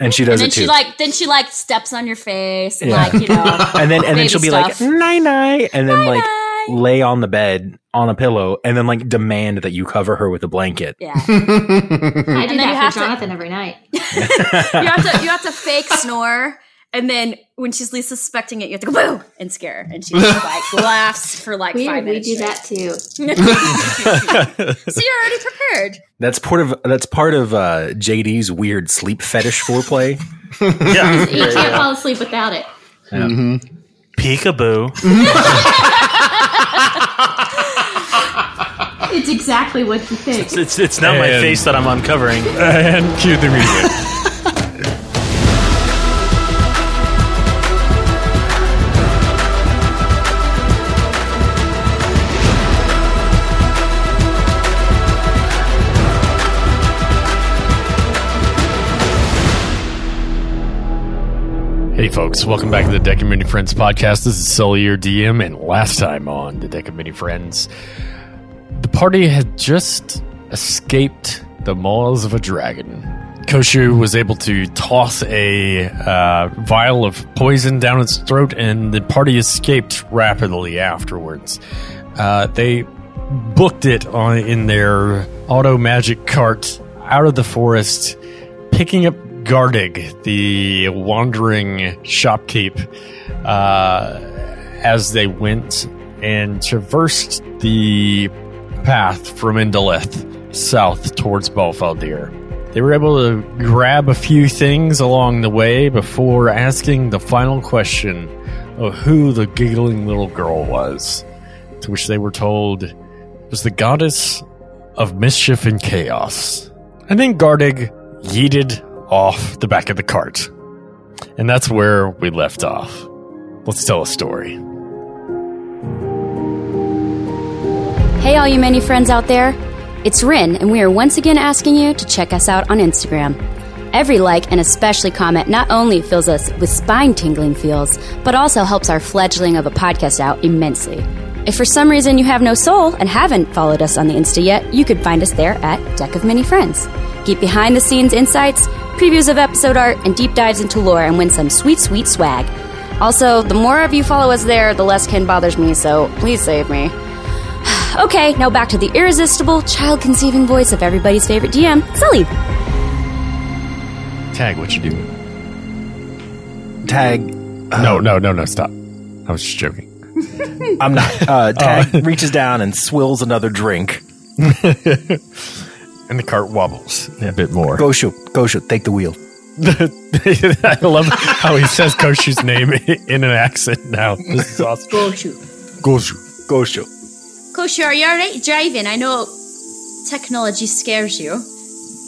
and she does and then it too. she like then she like steps on your face and Yeah. like you know and then and then she'll be stuff. like night night, and then like Night-night. lay on the bed on a pillow, and then like demand that you cover her with a blanket. yeah. I do then you that have for to- Jonathan every night. you have to you have to fake snore and then when she's least suspecting it you have to go boo and scare her and she just like laughs for like five minutes. we do straight. that too. so you're already prepared That's part of that's part of uh, JD's weird sleep fetish foreplay. Yeah. You can't fall asleep without it. Peekaboo. It's exactly what you think. It's it's not my And- face that I'm uncovering. and cue the music. Hey folks, welcome back to the Deck of Many Friends podcast. This is Sully, your DM, and last time on the Deck of Many Friends, the party had just escaped the maws of a dragon. Koshu was able to toss a uh, vial of poison down its throat, and the party escaped rapidly afterwards. Uh, they booked it on in their auto magic cart out of the forest, picking up Gardig, the wandering shopkeep, uh, as they went and traversed the path from Indolith south towards Balfaldir. They were able to grab a few things along the way before asking the final question of who the giggling little girl was, to which they were told was the goddess of mischief and chaos. And then Gardig yeeted off the back of the cart. And that's where we left off. Let's tell a story. hey all you many friends out there it's Rin and we are once again asking you to check us out on Instagram Every like and especially comment not only fills us with spine tingling feels, but also helps our fledgling of a podcast out immensely. If for some reason you have no soul and haven't followed us on the Insta yet, you could find us there at Deck of Many Friends. Get behind the scenes insights, previews of episode art, and deep dives into lore and win some sweet, sweet swag. Also, the more of you follow us there, the less Ken bothers me, so please save me. okay, now back to the irresistible, child conceiving voice of everybody's favorite DM, Sully. Tag, what you doing? Tag, no, no, no, no, stop. I was just joking. I'm not. Uh, Tag reaches down and swills another drink. And the cart wobbles a bit more. Go shoot, go shoot, take the wheel. I love how he says Koshu's name in an accent now. This is awesome. Goshu. Go shoot. Koshu, are you alright driving? I know technology scares you.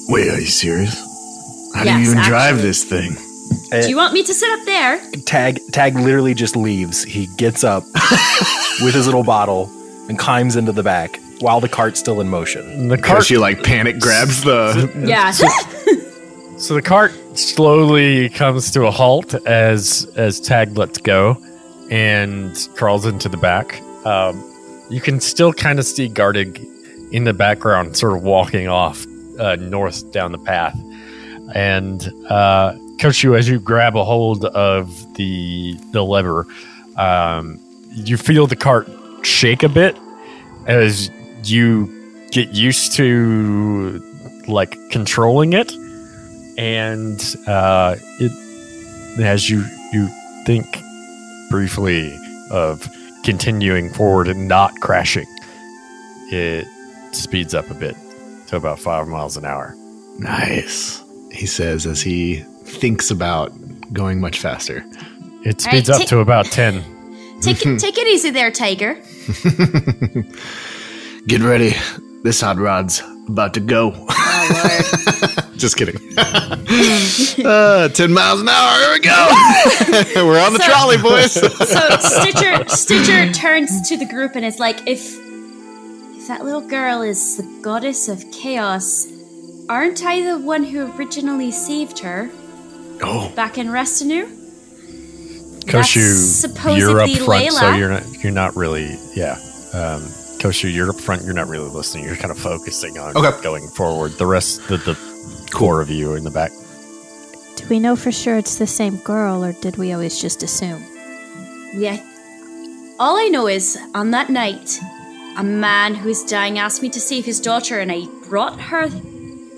Wait, are you serious? How do you even drive actually. this thing? Eh. Do you want me to sit up there? Tag, Tag literally just leaves. He gets up with his little bottle and climbs into the back while the cart's still in motion. The Because cart, she like panic grabs the. Yeah. so the cart slowly comes to a halt as as Tag lets go and crawls into the back. Um, you can still kind of see Gardig in the background, sort of walking off uh, north down the path. And uh, Koshu, as you grab a hold of the the lever, um, you feel the cart shake a bit as you get used to like controlling it, and uh, it as you you think briefly of continuing forward and not crashing, it speeds up a bit to about five miles an hour. Nice, he says as he thinks about going much faster. It speeds Alright, up take- to about ten. take take it easy there, Tiger. Get ready. This hot rod's about to go. Oh Just kidding. uh, 10 miles an hour. Here we go. We're on the So- trolley, boys. so Stitcher Stitcher turns to the group and is like, if if that little girl is the goddess of chaos, aren't I the one who originally saved her oh, back in Restanu? Koshu, you're up supposedly front, so you're not you're not really yeah. Um, Koshu, you're up front. You're not really listening. You're kind of focusing on Okay. going forward. The rest, the, the core of you in the back. Do we know for sure it's the same girl, or did we always just assume? Yeah. All I know is, on that night, a man who is dying asked me to save his daughter, and I brought her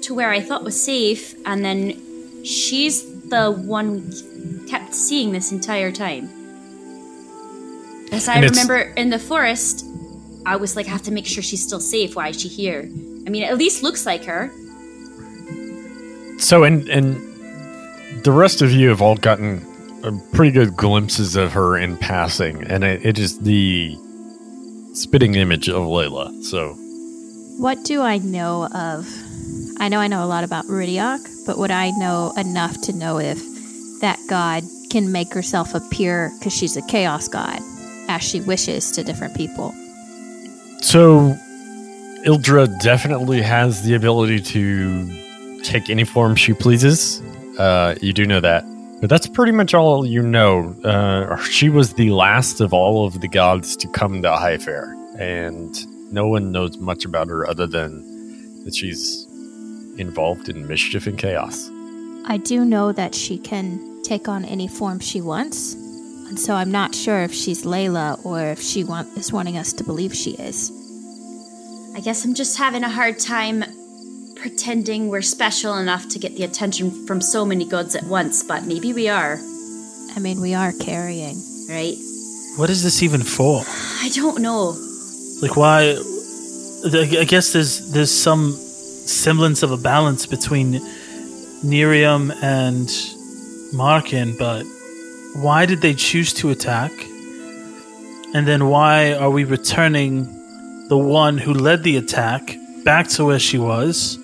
to where I thought was safe, and then she's the one we kept seeing this entire time. As I remember in the forest, I was like, I have to make sure she's still safe. Why is she here? I mean, at least looks like her. So, and and the rest of you have all gotten pretty good glimpses of her in passing, and it, it is the spitting image of Layla. So, What do I know of? I know I know a lot about Rudiok, but would I know enough to know if that god can make herself appear because she's a chaos god as she wishes to different people? So Ildra definitely has the ability to take any form she pleases. Uh, you do know that, but that's pretty much all you know. Uh, she was the last of all of the gods to come to High Fair, and no one knows much about her other than that she's involved in mischief and chaos. I do know that she can take on any form she wants, and so I'm not sure if she's Layla or if she want, is wanting us to believe she is. I guess I'm just having a hard time pretending we're special enough to get the attention from so many gods at once, but maybe we are, I mean, we are carrying. right? What is this even for? I don't know. Like, why? I guess there's there's some semblance of a balance between Nerium and Markin, but why did they choose to attack? And then why are we returning the one who led the attack back to where she was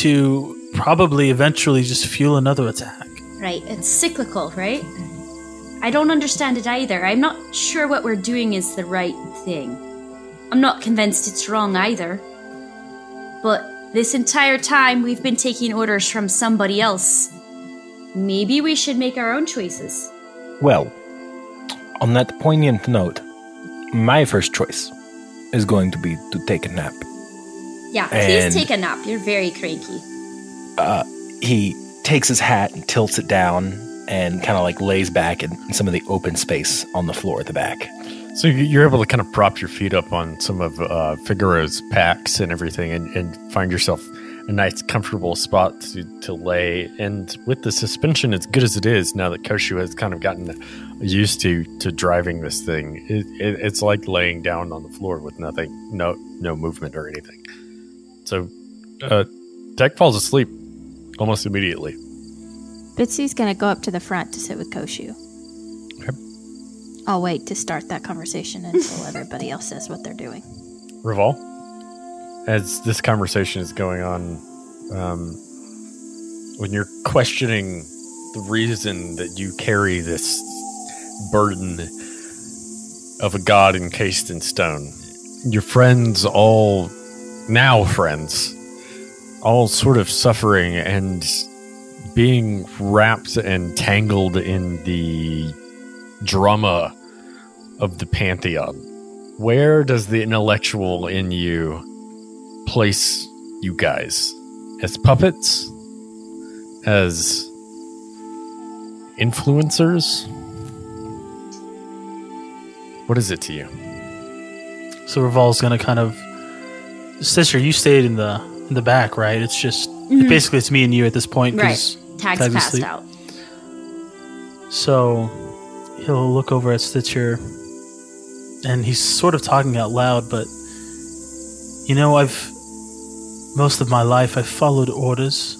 to probably eventually just fuel another attack? Right, it's cyclical, right? I don't understand it either. I'm not sure what we're doing is the right thing. I'm not convinced it's wrong either. But this entire time we've been taking orders from somebody else. Maybe we should make our own choices. Well, on that poignant note, my first choice is going to be to take a nap. Yeah, please take a nap. You're very cranky. Uh, He takes his hat and tilts it down and kind of like lays back in some of the open space on the floor at the back. So you- you're able to kind of prop your feet up on some of uh, Figaro's packs and everything, and, and find yourself a nice, comfortable spot to, to lay. And with the suspension as good as it is, now that Koshu has kind of gotten used to to driving this thing, it, it, it's like laying down on the floor with nothing, no no movement or anything. So, uh, Deck falls asleep almost immediately. Bitsy's gonna go up to the front to sit with Koshu. Okay. I'll wait to start that conversation until everybody else says what they're doing. Reval, as this conversation is going on, um, when you're questioning the reason that you carry this burden of a god encased in stone, your friends all now friends, all sort of suffering and being wrapped and tangled in the drama of the pantheon where does the intellectual in you place you guys? As puppets? As influencers? What is it to you? So Revol's gonna kind of sister. You stayed in the in the back, right? It's just mm-hmm. basically it's me and you at this point. 'cause Right. Tag's Tag's passed asleep. out. So he'll look over at Stitcher and he's sort of talking out loud, but you know, I've most of my life I followed orders.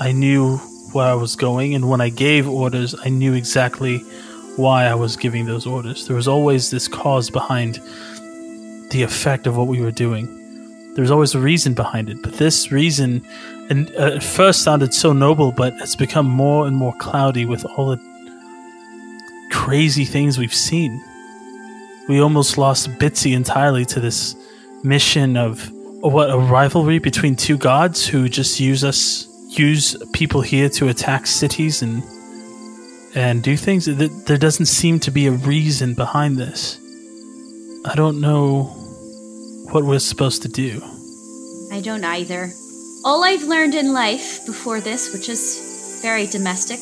I knew where I was going, and when I gave orders, I knew exactly why I was giving those orders. There was always this cause behind the effect of what we were doing. There was always a reason behind it, but this reason, and uh, at first sounded so noble, but it's become more and more cloudy with all the crazy things we've seen. We almost lost Bitsy entirely to this mission of what a rivalry between two gods who just use us, use people here to attack cities and and do things. Th- There doesn't seem to be a reason behind this. I don't know what we're supposed to do. I don't either. All I've learned in life before this, which is very domestic.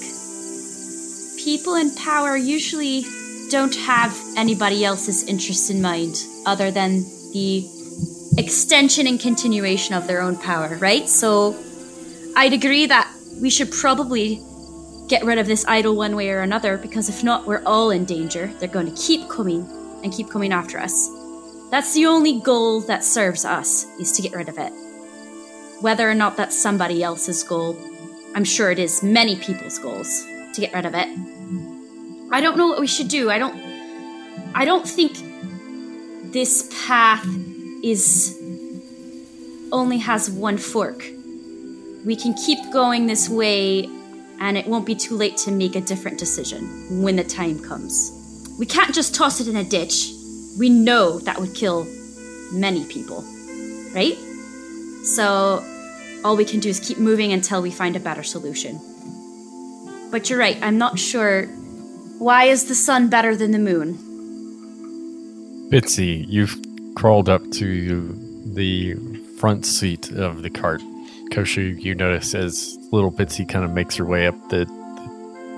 People in power usually don't have anybody else's interests in mind other than the extension and continuation of their own power, right? So I'd agree that we should probably get rid of this idol one way or another because if not, we're all in danger. They're going to keep coming and keep coming after us. That's the only goal that serves us is to get rid of it. Whether or not that's somebody else's goal, I'm sure it is many people's goals to get rid of it. I don't know what we should do. I don't I don't think this path is only has one fork. We can keep going this way and it won't be too late to make a different decision when the time comes. We can't just toss it in a ditch. We know that would kill many people, right? So all we can do is keep moving until we find a better solution. But you're right, I'm not sure. Why is the sun better than the moon? Bitsy, you've crawled up to the front seat of the cart. Koshu, you notice as little Bitsy kind of makes her way up the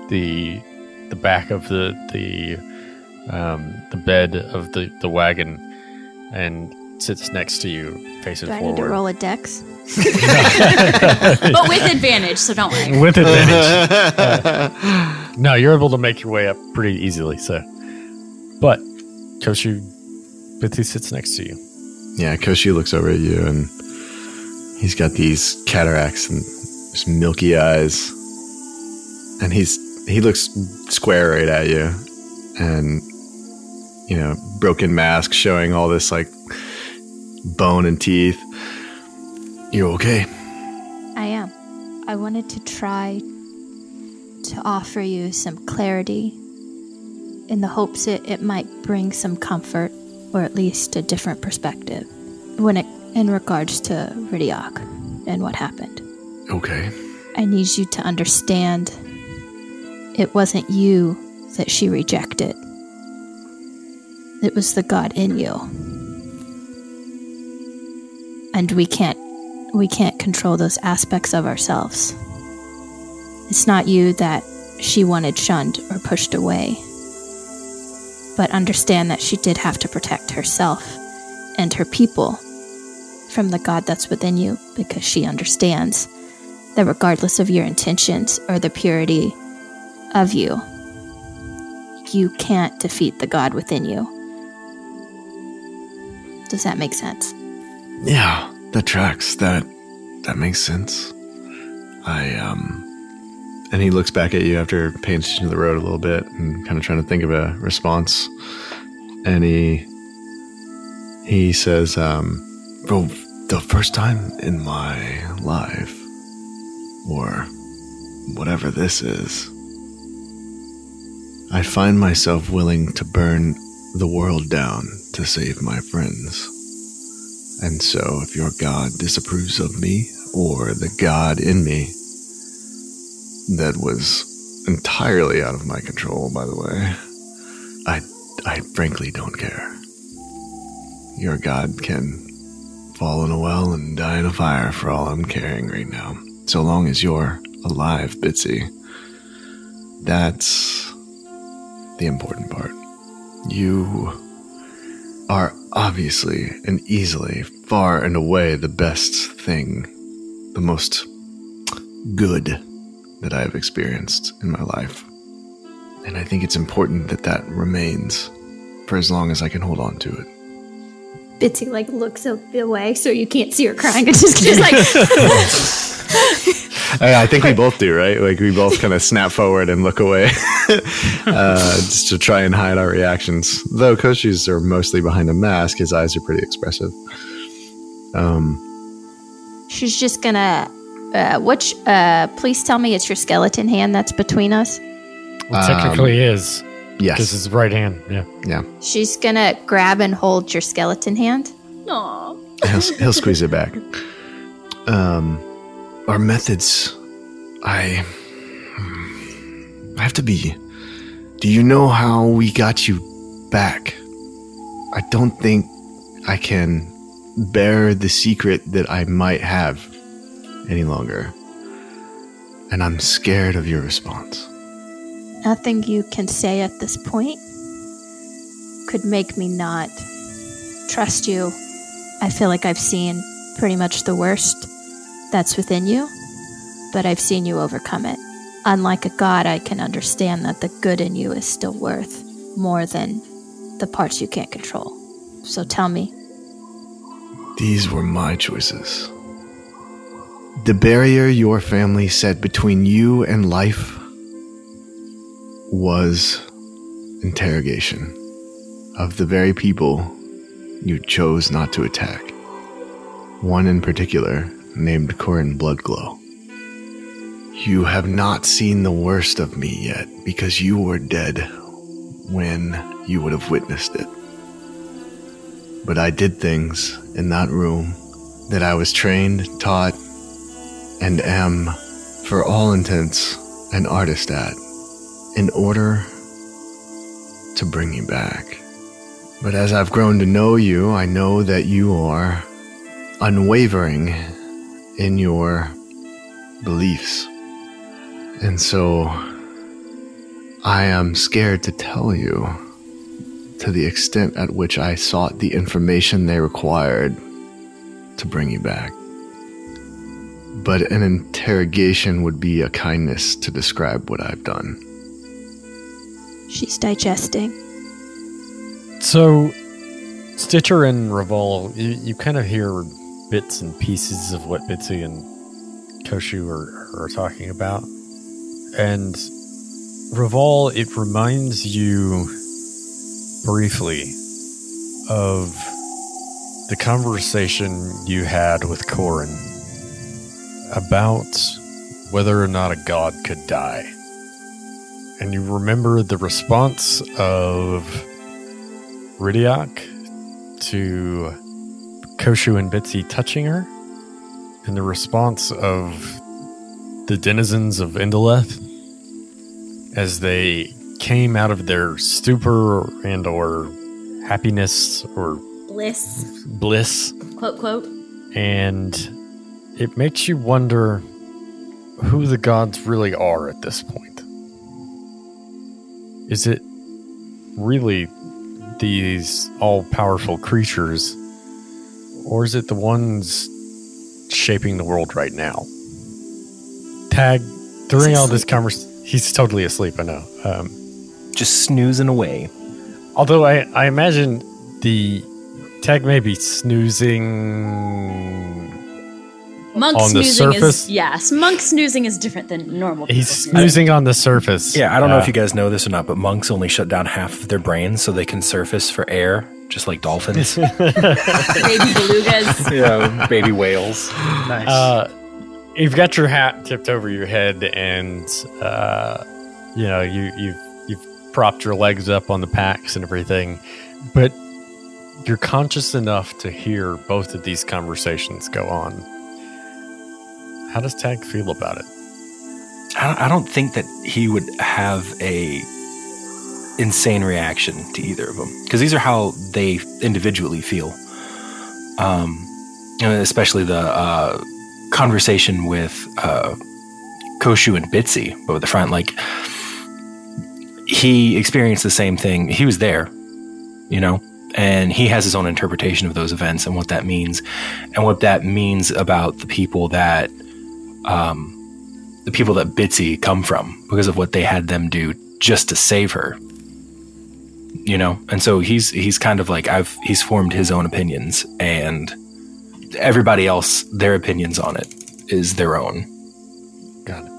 the the back of the the um, the bed of the, the wagon and sits next to you, facing Do I forward. need to roll a dex? but with advantage, so don't worry. With advantage. Uh, no, you're able to make your way up pretty easily. So, but Koshu, Bitsy sits next to you. Yeah, Koshi looks over at you and he's got these cataracts and just milky eyes. And he's he looks square right at you. And you know, broken mask showing all this like bone and teeth. You're okay? I am. I wanted to try to offer you some clarity in the hopes it, it might bring some comfort or at least a different perspective when it in regards to Ridiak and what happened. Okay. I need you to understand it wasn't you that she rejected. It was the God in you. And we can't we can't control those aspects of ourselves. It's not you that she wanted shunned or pushed away. But understand that she did have to protect herself and her people from the God that's within you because she understands that regardless of your intentions or the purity of you, you can't defeat the God within you. Does that make sense? Yeah, that tracks. That that makes sense. I um and he looks back at you after paying attention to the road a little bit and kind of trying to think of a response. And he he says, um, for the first time in my life, or whatever this is, I find myself willing to burn the world down to save my friends. And so, if your God disapproves of me, or the God in me, that was entirely out of my control, by the way, I, I frankly don't care. Your God can fall in a well and die in a fire for all I'm caring right now. So long as you're alive, Bitsy. That's the important part. You are obviously and easily, far and away, the best thing, the most good that I have experienced in my life. And I think it's important that that remains for as long as I can hold on to it. Bitsy like looks away so you can't see her crying. It's just, just like I I think we both do, right? Like we both kind of snap forward and look away, uh, just to try and hide our reactions. Though Koshi's are mostly behind a mask, his eyes are pretty expressive. Um, she's just gonna. Uh, which? Uh, please tell me it's your skeleton hand that's between us. Well, technically is yes, because it's right hand. Yeah. yeah. She's gonna grab and hold your skeleton hand. Aw. He'll, he'll squeeze it back. Um, our methods, I, I have to be. Do you know how we got you back? I don't think I can bear the secret that I might have any longer. and I'm scared of your response. Nothing you can say at this point could make me not trust you. I feel like I've seen pretty much the worst that's within you, but I've seen you overcome it. Unlike a god, I can understand that the good in you is still worth more than the parts you can't control. So tell me, These were my choices. The barrier your family set between you and life was interrogation of the very people you chose not to attack. One in particular, named Corin Bloodglow. You have not seen the worst of me yet because you were dead when you would have witnessed it. But I did things in that room that I was trained, taught, and am, for all intents, an artist at, in order to bring you back. But as I've grown to know you, I know that you are unwavering in your beliefs. And so I am scared to tell you to the extent at which I sought the information they required to bring you back. But an interrogation would be a kindness to describe what I've done. She's digesting. So, Stitcher and Revol, you, you kind of hear bits and pieces of what Bitsy and Koshu are, are talking about. And Revol, it reminds you briefly of the conversation you had with Corin about whether or not a god could die. And you remember the response of Ridiak to Koshu and Bitsy touching her, and the response of the denizens of Indoleth as they came out of their stupor and or happiness or Bliss, bliss quote, quote. and it makes you wonder who the gods really are at this point. Is it really these all powerful creatures, or is it the ones shaping the world right now? Tag, during all this conversation, he's totally asleep, I know. Um, Just snoozing away. although I, I imagine the Tag may be snoozing Monk On the snoozing surface? is yes. Monk snoozing is different than normal. He's people snoozing. snoozing on the surface. Yeah, I don't know Uh, if you guys know this or not, but monks only shut down half of their brains so they can surface for air, just like dolphins. baby belugas. yeah, baby whales. Nice. Uh, you've got your hat tipped over your head, and uh, you know you you've you've propped your legs up on the packs and everything, but you're conscious enough to hear both of these conversations go on. How does Tag feel about it? I don't, think that he would have a insane reaction to either of them because these are how they individually feel. Um, especially the uh, conversation with uh, Koshu and Bitsy, but with the front, like he experienced the same thing. He was there, you know, and he has his own interpretation of those events and what that means, and what that means about the people that um, the people that Bitsy come from because of what they had them do just to save her. You know, and so he's he's kind of like I've he's formed his own opinions, and everybody else their opinions on it is their own. Got it.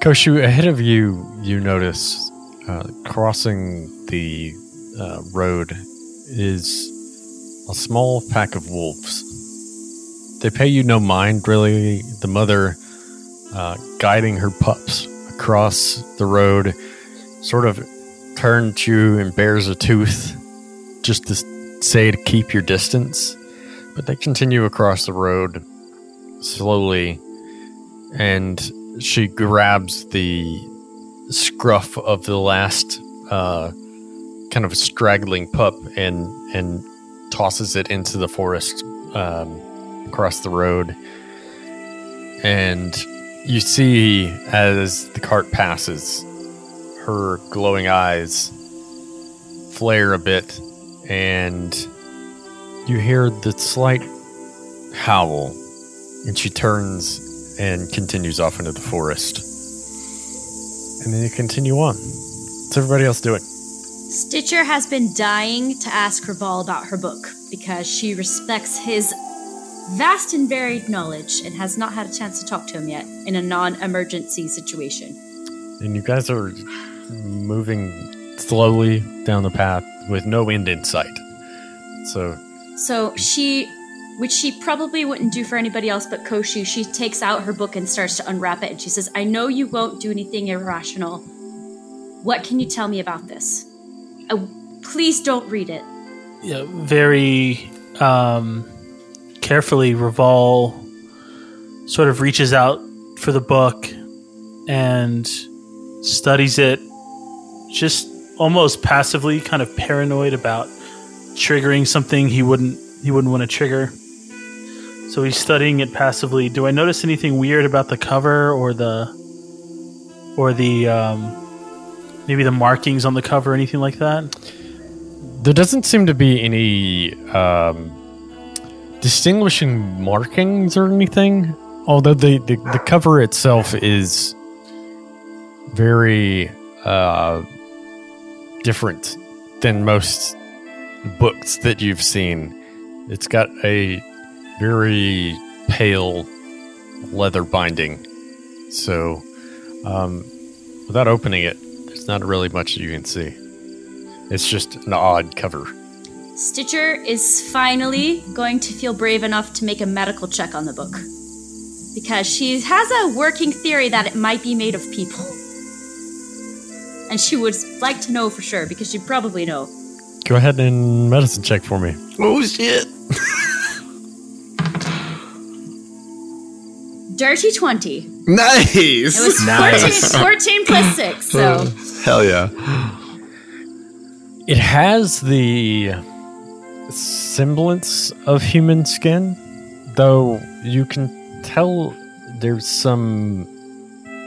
Koshu, ahead of you, you notice uh, crossing the uh, road is a small pack of wolves. They pay you no mind, really. The mother uh, guiding her pups across the road sort of turns to and bears a tooth just to say to keep your distance. But they continue across the road slowly and she grabs the scruff of the last uh, kind of straggling pup and and tosses it into the forest um, across the road. And you see as the cart passes, her glowing eyes flare a bit, and you hear the slight howl, and she turns and continues off into the forest. And then you continue on. What's everybody else doing? Stitcher has been dying to ask Raval about her book because she respects his vast and varied knowledge and has not had a chance to talk to him yet in a non emergency situation. And you guys are moving slowly down the path with no end in sight. So, So she, which she probably wouldn't do for anybody else but Koshu, she takes out her book and starts to unwrap it and she says, I know you won't do anything irrational. What can you tell me about this? Uh, please don't read it. Yeah, very um, carefully, Raval sort of reaches out for the book and studies it, just almost passively, kind of paranoid about triggering something he wouldn't he wouldn't want to trigger. So he's studying it passively. Do I notice anything weird about the cover or the or the um, maybe the markings on the cover anything like that? there doesn't seem to be any um, distinguishing markings or anything. Although the, the, the cover itself is very uh, different than most books that you've seen. It's got a very pale leather binding. So, um, without opening it, there's not really much you can see. It's just an odd cover. Stitcher is finally going to feel brave enough to make a medical check on the book. Because she has a working theory that it might be made of people. And she would like to know for sure, because she'd probably know. Go ahead and medicine check for me. Oh shit! Dirty 20. It Nice. was Nice. 14, 14 plus 6, so. Hell yeah! It has the semblance of human skin, though you can tell there's some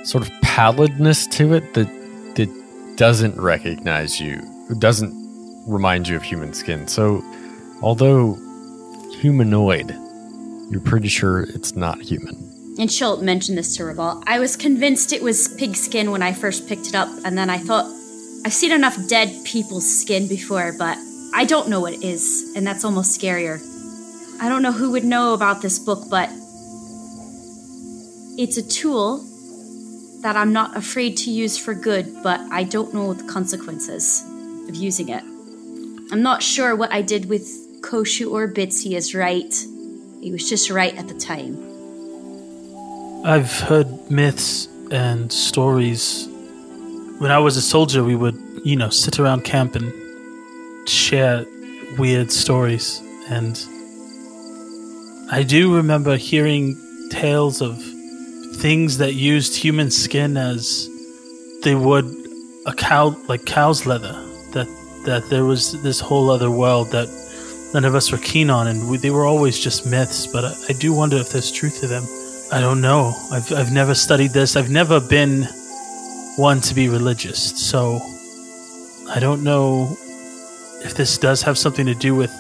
sort of pallidness to it that that doesn't recognize you, doesn't remind you of human skin. So, although humanoid, you're pretty sure it's not human. And she'll mention this to Raval. I was convinced it was pig skin when I first picked it up, and then I thought, I've seen enough dead people's skin before, but I don't know what it is, and that's almost scarier. I don't know who would know about this book, but it's a tool that I'm not afraid to use for good, but I don't know the consequences of using it. I'm not sure what I did with Koshu or Bitsy is right. It was just right at the time. I've heard myths and stories. When I was a soldier, we would, you know, sit around camp and share weird stories. And I do remember hearing tales of things that used human skin as they would a cow, like cow's leather. That that there was this whole other world that none of us were keen on, and we, they were always just myths. But I, I do wonder if there's truth to them. I don't know. I've I've never studied this. I've never been one to be religious, so I don't know if this does have something to do with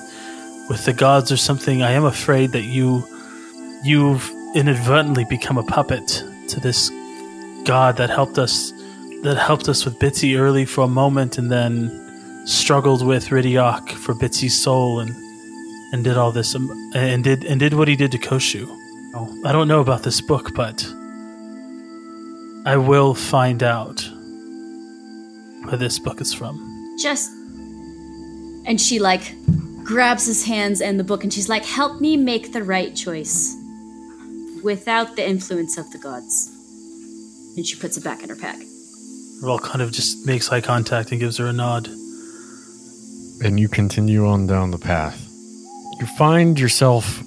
with the gods or something. I am afraid that you you've inadvertently become a puppet to this god that helped us that helped us with Bitsy early for a moment and then struggled with Ridiok for Bitsy's soul and and did all this um, and did and did what he did to Koshu. I don't know about this book, but I will find out where this book is from. just and she like grabs his hands and the book and she's like help me make the right choice without the influence of the gods and she puts it back in her pack Raval kind of just makes eye contact and gives her a nod. and you continue on down the path. You find yourself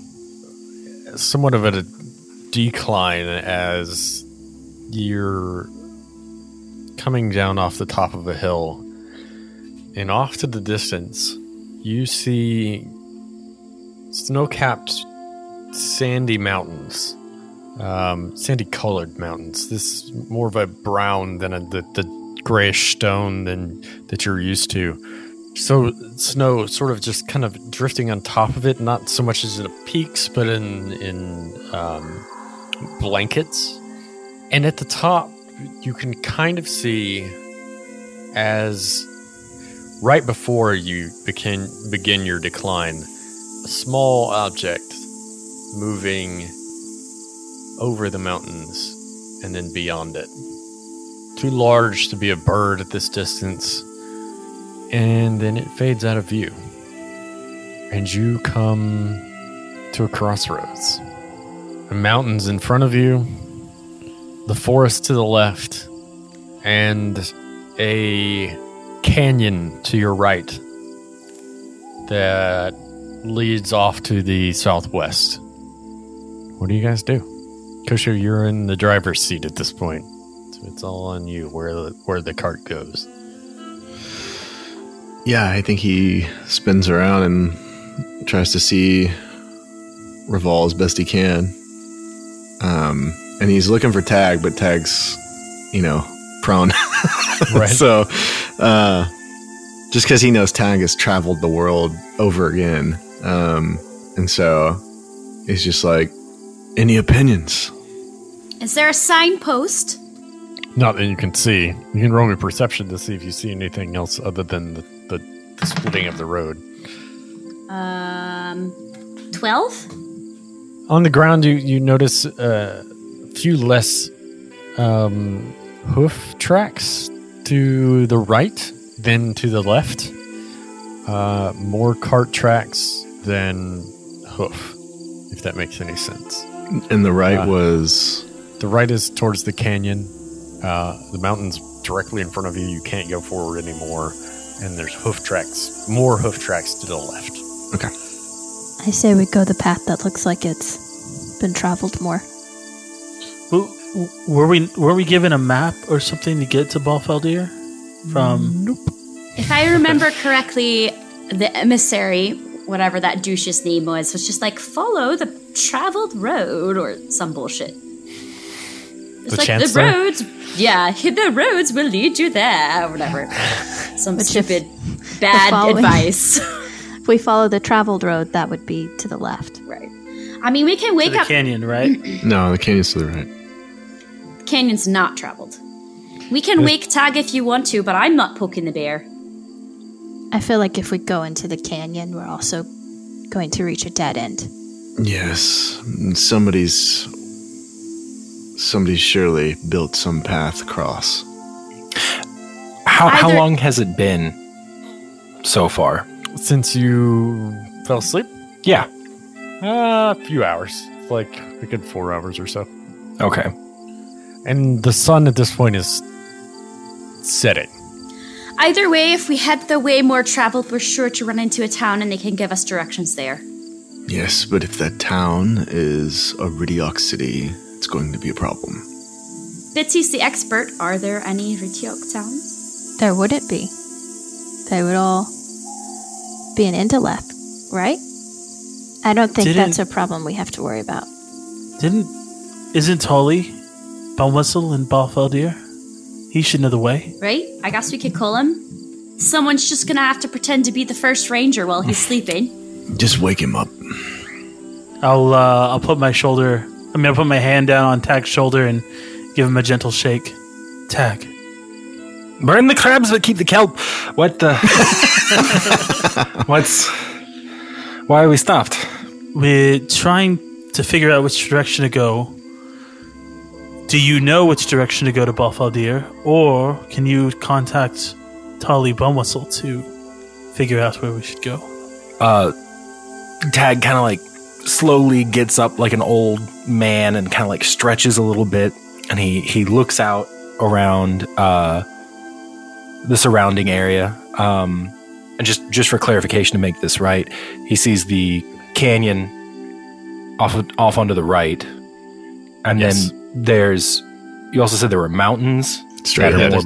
somewhat of at a decline as you're coming down off the top of a hill. And off to the distance, you see snow capped sandy mountains um, sandy colored mountains. This is more of a brown than a, the, the grayish stone than that you're used to. So snow sort of just kind of drifting on top of it, not so much as in peaks, but in in um, blankets. And at the top, you can kind of see as right before you begin begin your decline, a small object moving over the mountains and then beyond it. Too large to be a bird at this distance, and then it fades out of view. And you come to a crossroads. The mountains in front of you, the forest to the left, and a canyon to your right that leads off to the southwest. What do you guys do? Koshu, you're in the driver's seat at this point. So it's all on you where the, where the cart goes. Yeah, I think he spins around and tries to see Revolve as best he can. Um, and he's looking for Tag, but Tag's, you know, prone. Right. so, uh, just because he knows Tag has traveled the world over again. Um, and so he's just like, any opinions? Is there a signpost? Not that you can see. You can roll me perception to see if you see anything else other than the, the, the splitting of the road. Um, 12? On the ground, you, you notice a few less um, hoof tracks to the right then to the left. Uh, more cart tracks than hoof, if that makes any sense. And the right Uh, was The right is towards the canyon. Uh, the mountain's directly in front of you. You can't go forward anymore. And there's hoof tracks, more hoof tracks to the left. Okay. I say we go the path that looks like it's been traveled more. W- w- Were we were we given a map or something to get to Balfeldir from? nope. If I remember correctly, the emissary, whatever that douche's name was, was just like, follow the traveled road or some bullshit. It's The like chancellor? the roads, yeah, the roads will lead you there, or whatever. Some Which stupid bad following- advice. If we follow the traveled road, that would be to the left. right. I mean, we can To wake the up. canyon, right? no, the canyon's to the right. Canyon's not traveled. We can wake Tag if you want to, but I'm not poking the bear. I feel like if we go into the canyon, we're also going to reach a dead end. Yes, somebody's somebody's surely built some path across. How, how long has it been so far? Since you fell asleep? Yeah. Uh, a few hours. Like a good four hours or so. Okay. And the sun at this point is setting. Either way, if we head the way more traveled, we're sure to run into a town and they can give us directions there. Yes, but if that town is a Ridioc city, it's going to be a problem. Bitsy's the expert. Are there any Ritiok towns? There wouldn't be. They would all be an Indoleth, right? I don't think Didn't- that's a problem we have to worry about. Didn't isn't Tolly and in Balfeldir? He should know the way. Right? I guess we could call him. Someone's just gonna have to pretend to be the first ranger while he's sleeping. Just wake him up. I'll uh, I'll put my shoulder. I mean, I'll put my hand down on Tag's shoulder and give him a gentle shake. Tag, Burn the crabs, but keep the kelp. What the? What's? Why are we stopped? we're trying to figure out which direction to go. Do you know which direction to go to Balfaldir, or can you contact Tolly Bumwhistle to figure out where we should go? Uh, Tag kind of like slowly gets up like an old man and kind of like stretches a little bit, and he he looks out around uh the surrounding area. Um, and just just for clarification to make this right, he sees the canyon off off onto the right, and Yes. then there's. You also said there were mountains Straight ahead. more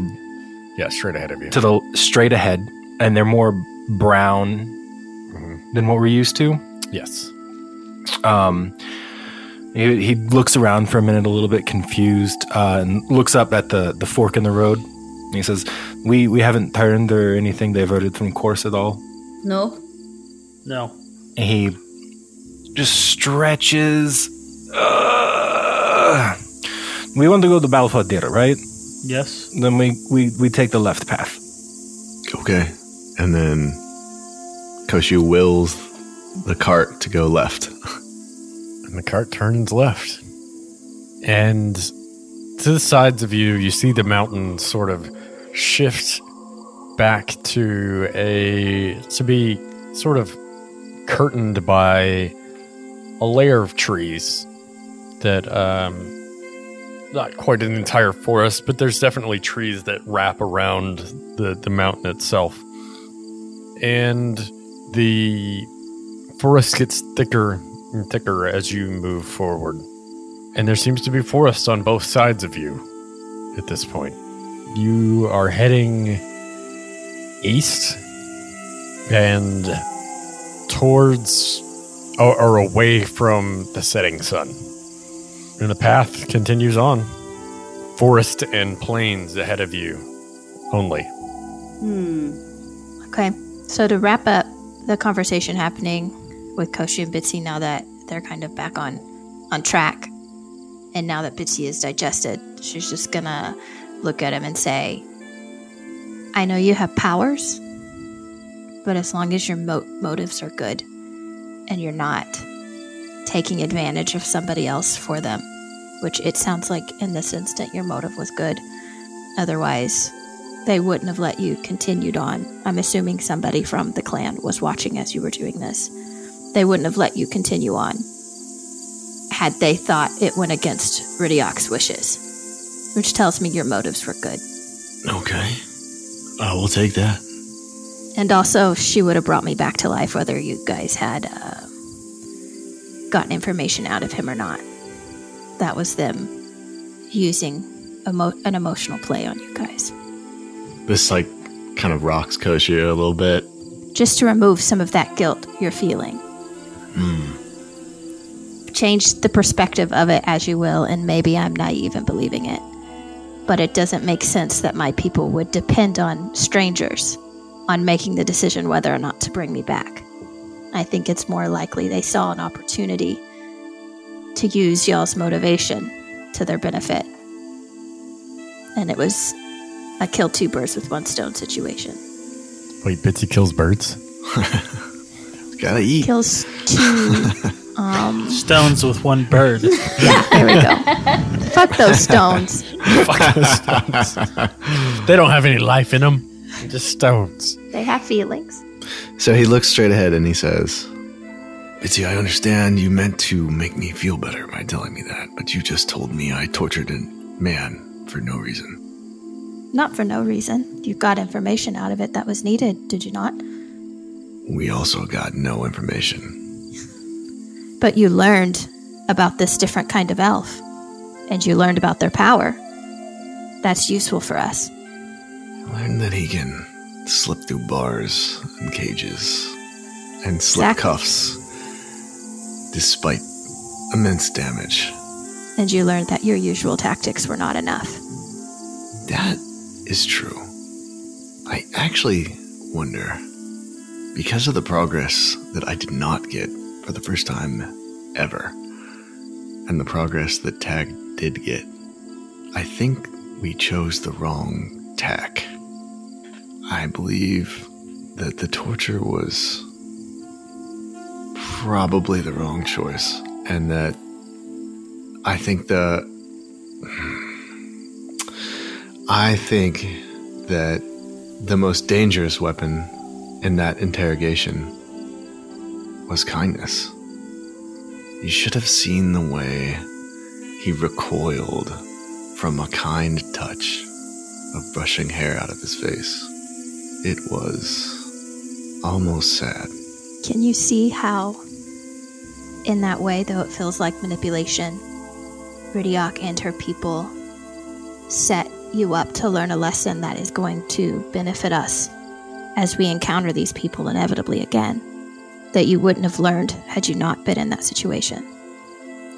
Yeah, straight ahead of you. to the straight ahead, and they're more brown than what we're used to. Yes. Um, He, he looks around for a minute, a little bit confused, uh, and looks up at the, the fork in the road. And he says, "We we haven't turned or anything diverted from course at all." No. No. And he just stretches. Uh, we want to go to Balfadira, right? Yes. Then we, we, we take the left path. Okay. And then Koshu wills the cart to go left. And the cart turns left. And to the sides of you, you see the mountain sort of shift back to a to be sort of curtained by a layer of trees that um not quite an entire forest, but there's definitely trees that wrap around the, the mountain itself. And the forest gets thicker and thicker as you move forward. And there seems to be forest on both sides of you at this point. You are heading east and towards or, or away from the setting sun. And the path continues on. Forest and plains ahead of you only. Hmm. Okay. So to wrap up the conversation happening with Koshu and Bitsy now that they're kind of back on on track and now that Bitsy is digested, she's just gonna look at him and say, I know you have powers, but as long as your mo- motives are good and you're not taking advantage of somebody else for them, which it sounds like in this instant your motive was good. Otherwise, they wouldn't have let you continued on. I'm assuming somebody from the clan was watching as you were doing this. They wouldn't have let you continue on had they thought it went against Ridioc's wishes, which tells me your motives were good. Okay. I will take that. And also, she would have brought me back to life whether you guys had uh, gotten information out of him or not. That was them using emo- an emotional play on you guys. This, like, kind of rocks Koshu a little bit. just to remove some of that guilt you're feeling. Hmm. Change the perspective of it as you will, and maybe I'm naive in believing it. But it doesn't make sense that my people would depend on strangers on making the decision whether or not to bring me back. I think it's more likely they saw an opportunity to use y'all's motivation to their benefit. And it was a kill two birds with one stone situation. Wait, Bitsy kills birds? Gotta eat. kills two. um, Stones with one bird. yeah, there we go. Fuck those stones. Fuck those stones. they don't have any life in them. They're just stones. They have feelings. So he looks straight ahead and he says, Bitsy, I understand you meant to make me feel better by telling me that, but you just told me I tortured a man for no reason. Not for no reason. You got information out of it that was needed, did you not? We also got no information. But you learned about this different kind of elf, and you learned about their power. That's useful for us. I learned that he can slip through bars and cages and slip Exactly. cuffs despite immense damage. And you learned that your usual tactics were not enough. That is true. I actually wonder, because of the progress that I did not get for the first time ever, and the progress that Tag did get, I think we chose the wrong tack. I believe that the torture was probably the wrong choice, and that I think the I think that the most dangerous weapon in that interrogation was kindness. You should have seen the way he recoiled from a kind touch of brushing hair out of his face. It was almost sad. Can you see how, in that way, though it feels like manipulation, Ridiok and her people set you up to learn a lesson that is going to benefit us as we encounter these people inevitably again, that you wouldn't have learned had you not been in that situation?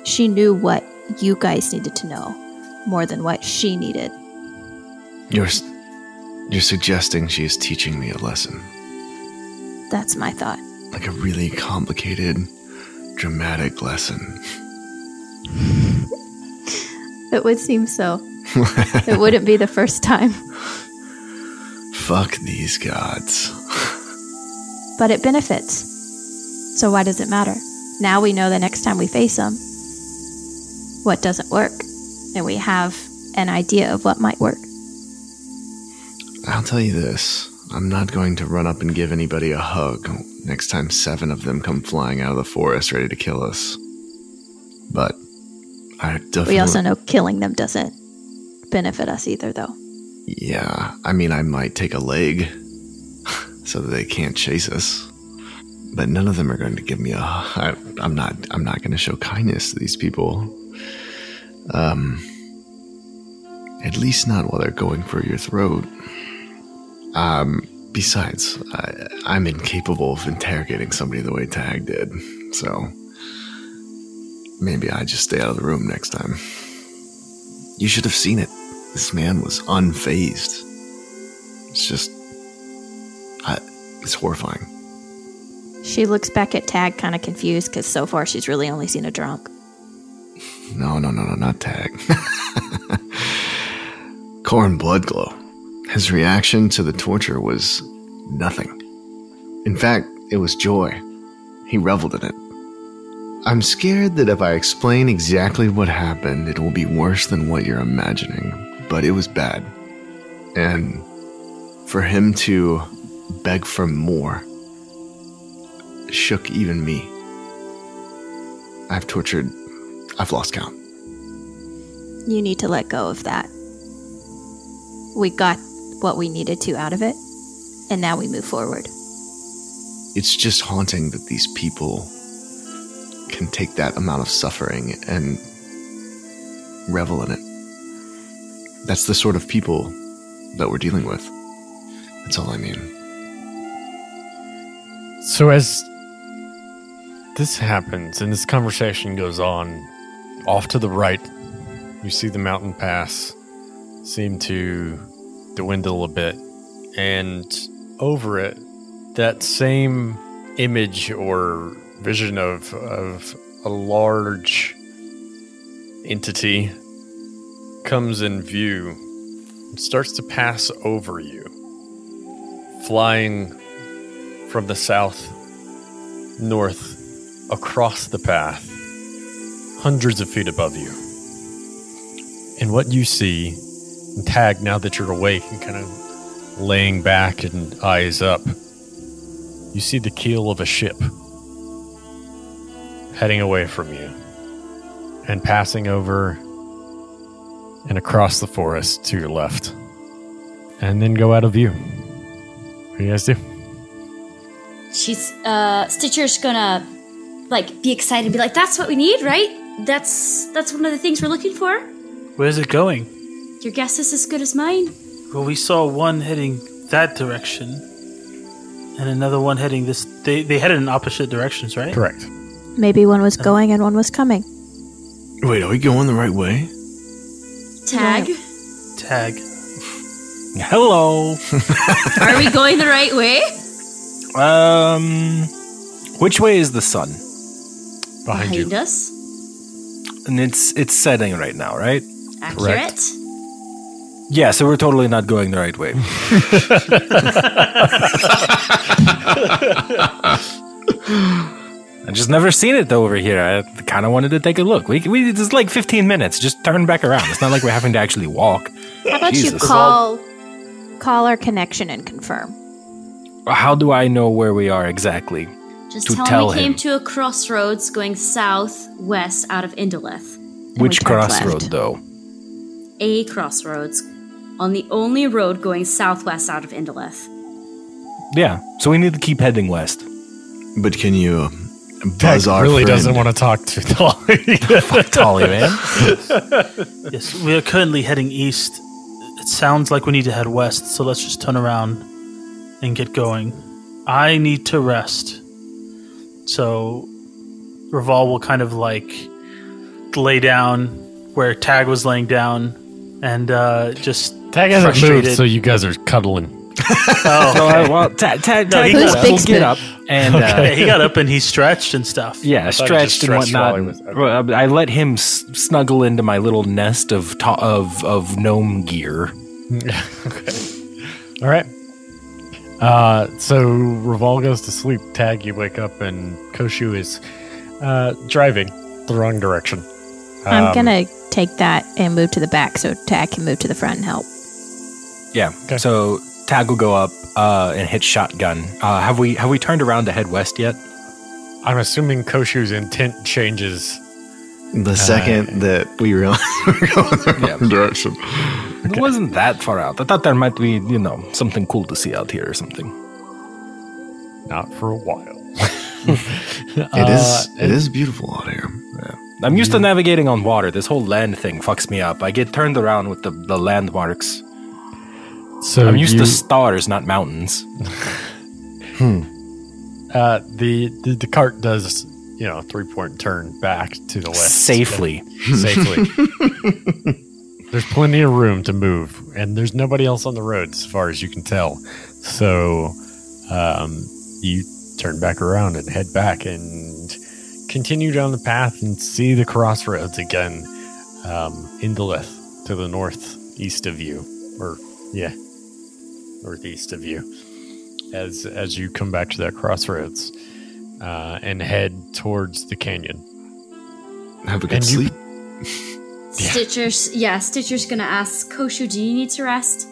she knew what you guys needed to know more than what she needed. You're you're suggesting she is teaching me a lesson, That's my thought. like a really complicated, dramatic lesson. It would seem so. it wouldn't be the first time, Fuck these gods. but it benefits. So why does it matter? Now we know the next time we face them what doesn't work, and we have an idea of what might work. I'll tell you this. I'm not going to run up and give anybody a hug next time seven of them come flying out of the forest ready to kill us. But I definitely. We also know killing them doesn't benefit us either, though. Yeah, I mean, I might take a leg so that they can't chase us. But none of them are going to give me a. I, I'm not. I'm not going to show kindness to these people. Um. At least not while they're going for your throat. Um. Besides, I, I'm incapable of interrogating somebody the way Tag did. So maybe I just stay out of the room next time. You should have seen it. This man was unfazed. It's just. I, it's horrifying. She looks back at Tag kind of confused because so far she's really only seen a drunk. No, no, no, no, not Tag. Corn Bloodglow. His reaction to the torture was nothing. In fact, it was joy. He reveled in it. I'm scared that if I explain exactly what happened, it will be worse than what you're imagining. But it was bad. And for him to beg for more shook even me. I've tortured, I've lost count. You need to let go of that. We got what we needed to out of it, and now we move forward. It's just haunting that these people can take that amount of suffering and revel in it. That's the sort of people that we're dealing with. That's all I mean. So as this happens and this conversation goes on, off to the right, you see the mountain pass seem to dwindle a bit, and over it, that same image or vision of of a large entity comes in view and starts to pass over you, flying from the south north across the path, hundreds of feet above you. And what you see, and Tag, now that you're awake and kind of laying back and eyes up, you see the keel of a ship heading away from you and passing over and across the forest to your left, and then go out of view. What do you guys do? She's uh Stitcher's gonna like be excited and be like, that's what we need, right? That's that's one of the things we're looking for. Where's it going? Your guess is as good as mine. Well, we saw one heading that direction, and another one heading this. They they headed in opposite directions, right? Correct. Maybe one was going and one was coming. Wait, are we going the right way? Tag. Tag. Hello. Are we going the right way? Um, which way is the sun? Behind, Behind you. us. And it's it's setting right now, right? Accurate. Yeah, so we're totally not going the right way. I just never seen it though over here. I kind of wanted to take a look. We we it's like 15 minutes. Just turn back around. It's not like we're having to actually walk. How about Jesus. you call call our connection and confirm? How do I know where we are exactly? Just To tell, tell him we came him. to a crossroads going southwest out of Indolith. Which turned crossroad left. though? A crossroads on the only road going southwest out of Indoleth. Yeah. So we need to keep heading west. But can you Tag buzz our really friend? doesn't want to talk to Dolly. Tolly man. Yes, we are currently heading east. It sounds like we need to head west, so let's just turn around and get going. I need to rest. So Raval will kind of like lay down where Tag was laying down and uh, just Tag hasn't frustrated. moved, so you guys are cuddling. oh, So, okay. uh, well, Tag, Tag, No, he got got up. Big He'll get up and uh, yeah, he got up and he stretched and stuff. yeah, thought he stretched and stretched while whatnot. he was- Well, I let him s- snuggle into my little nest of to- of of gnome gear. All right. Uh, so Reval goes to sleep. Tag, you wake up, and Koshu is uh, driving the wrong direction. I'm Um, gonna take that and move to the back so Tag can move to the front and help. Yeah. Okay. So Tag will go up uh, and hit shotgun. Uh, have we have we turned around to head west yet? I'm assuming Koshu's intent changes. The second that we realize we're going the wrong direction. It wasn't that far out. I thought there might be you know something cool to see out here or something. Not for a while. It is. It is beautiful out here. I'm used to navigating on water. This whole land thing fucks me up. I get turned around with the, the landmarks. So I'm used you, to stars, not mountains. uh, the, the the cart does you know three point turn back to the west Safely. safely. there's plenty of room to move, and there's nobody else on the road as far as you can tell. So um, you turn back around and head back and continue down the path and see the crossroads again um, in Lith to the northeast of you, or yeah, northeast of you. As as you come back to that crossroads uh, and head towards the canyon. Have a good And you- sleep. Stitcher's, yeah, Stitcher's gonna ask Koshu, do you need to rest?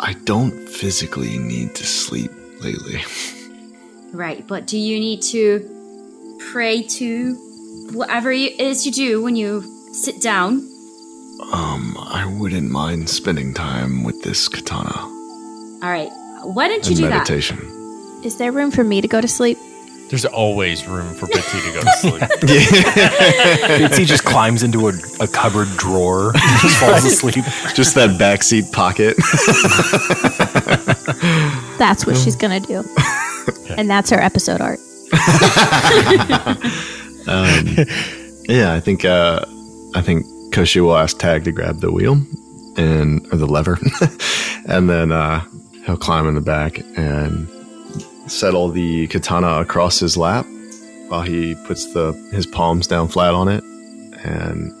I don't physically need to sleep lately. Right, but do you need to pray to whatever it is you do when you sit down? Um, I wouldn't mind spending time with this katana All right, why don't you and do that? meditation. Is there room for me to go to sleep? There's always room for Betty to go to sleep. Bitsy just climbs into a, a cupboard drawer and just falls asleep. Just that backseat pocket. That's what she's gonna do. And that's her episode art. Um, yeah, I think uh, I think Koshu will ask Tag to grab the wheel and or the lever, and then uh, he'll climb in the back and settle the katana across his lap while he puts the his palms down flat on it, and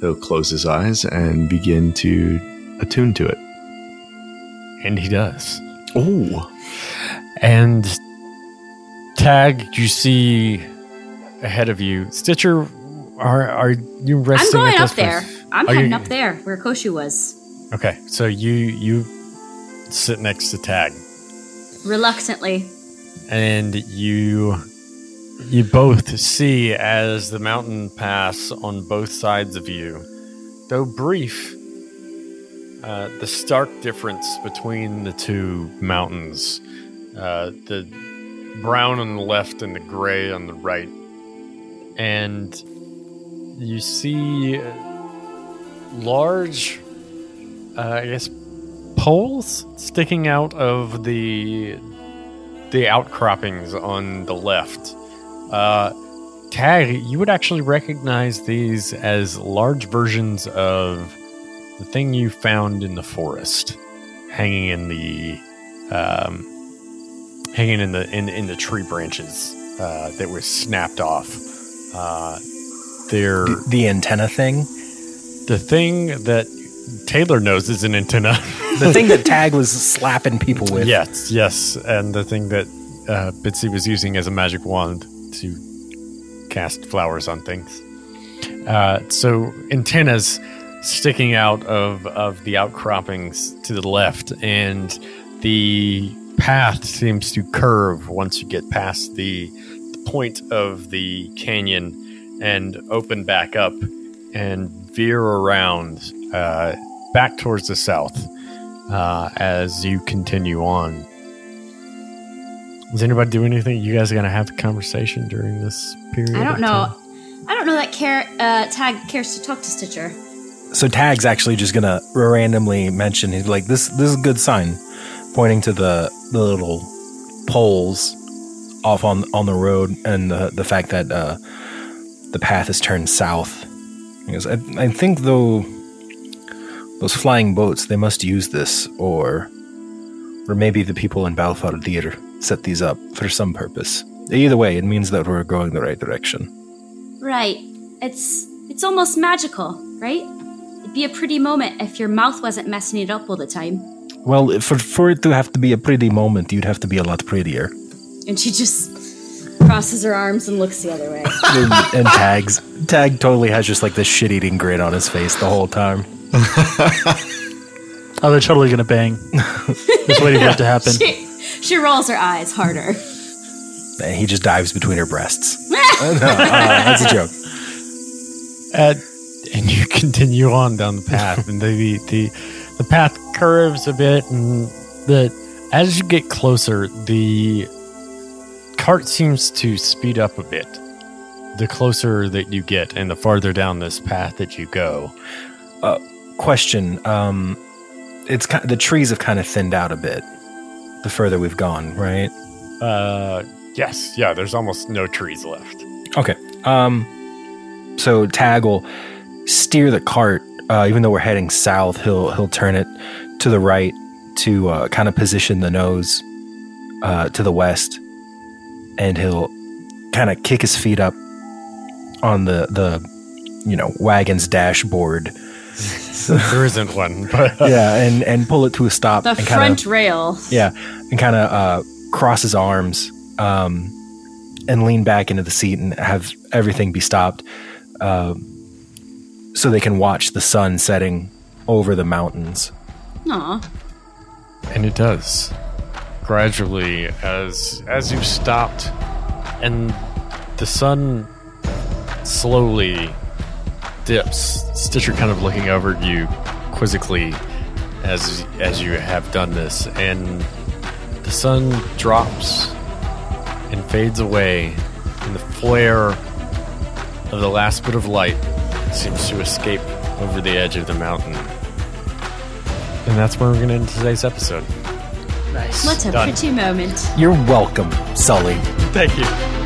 he'll close his eyes and begin to attune to it. and he does. Oh, And Tag, you see ahead of you. Stitcher, are are you resting? I'm going up there. place? I'm Are you- heading up there where Koshu was. Okay, so you you sit next to Tag, Reluctantly. and you you both see as the mountain pass on both sides of you, though brief. Uh, the stark difference between the two mountains, uh, the brown on the left and the gray on the right, and you see large, uh, I guess, poles sticking out of the the outcroppings on the left. Uh, Tag, you would actually recognize these as large versions of the thing you found in the forest, hanging in the um, hanging in the in, in the tree branches uh, that were snapped off. Uh, they're The, the antenna thing. the thing that Taylor knows is an antenna. The thing that Tag was slapping people with. yes, yes, and the thing that uh, Bitsy was using as a magic wand to cast flowers on things. Uh, so antennas sticking out of of the outcroppings to the left, and the path seems to curve once you get past the, the point of the canyon and open back up and veer around uh, back towards the south uh, as you continue on. Does anybody do anything? You guys are gonna have a conversation during this period. I don't know. time? I don't know that care, uh, Tag cares to talk to Stitcher. So Tag's actually just gonna randomly mention he's like this this is a good sign, pointing to the the little poles off on on the road and the the fact that uh, the path is turned south. Goes, I, I think though those flying boats they must use this, or or maybe the people in Balfardir set these up for some purpose. Either way, it means that we're going the right direction. Right. It's it's almost magical, right? It'd be a pretty moment if your mouth wasn't messing it up all the time. Well, for for it to have to be a pretty moment, you'd have to be a lot prettier. And she just crosses her arms and looks the other way. and, and tags tag totally has just like this shit eating grin on his face the whole time. Oh, they're totally gonna bang. Just waiting for it to happen. she, she rolls her eyes harder. And he just dives between her breasts. Uh, no, uh, that's a joke. Uh, and you continue on down the path, and the, the the path curves a bit, and the as you get closer, the cart seems to speed up a bit. The closer that you get, and the farther down this path that you go. Question: um, It's ki- the trees have kind of thinned out a bit the further we've gone, right? Uh, yes, yeah. There's almost no trees left. Okay. Um, so Tag will steer the cart, uh, even though we're heading south. He'll he'll turn it to the right to uh, kind of position the nose uh, to the west, and he'll kind of kick his feet up on the the you know wagon's dashboard. there isn't one, but yeah, and and pull it to a stop. The and kinda- front rail. yeah, and kind of uh, cross his arms um, and lean back into the seat and have everything be stopped, uh, so they can watch the sun setting over the mountains. Aw. And it does. Gradually, as as you stopped, and the sun slowly dips. Stitcher kind of looking over at you quizzically as as you have done this, and the sun drops and fades away, and the flare of the last bit of light seems to escape over the edge of the mountain. And that's where we're going to end today's episode. Nice. What a Done. pretty moment. You're welcome, Sully. Thank you.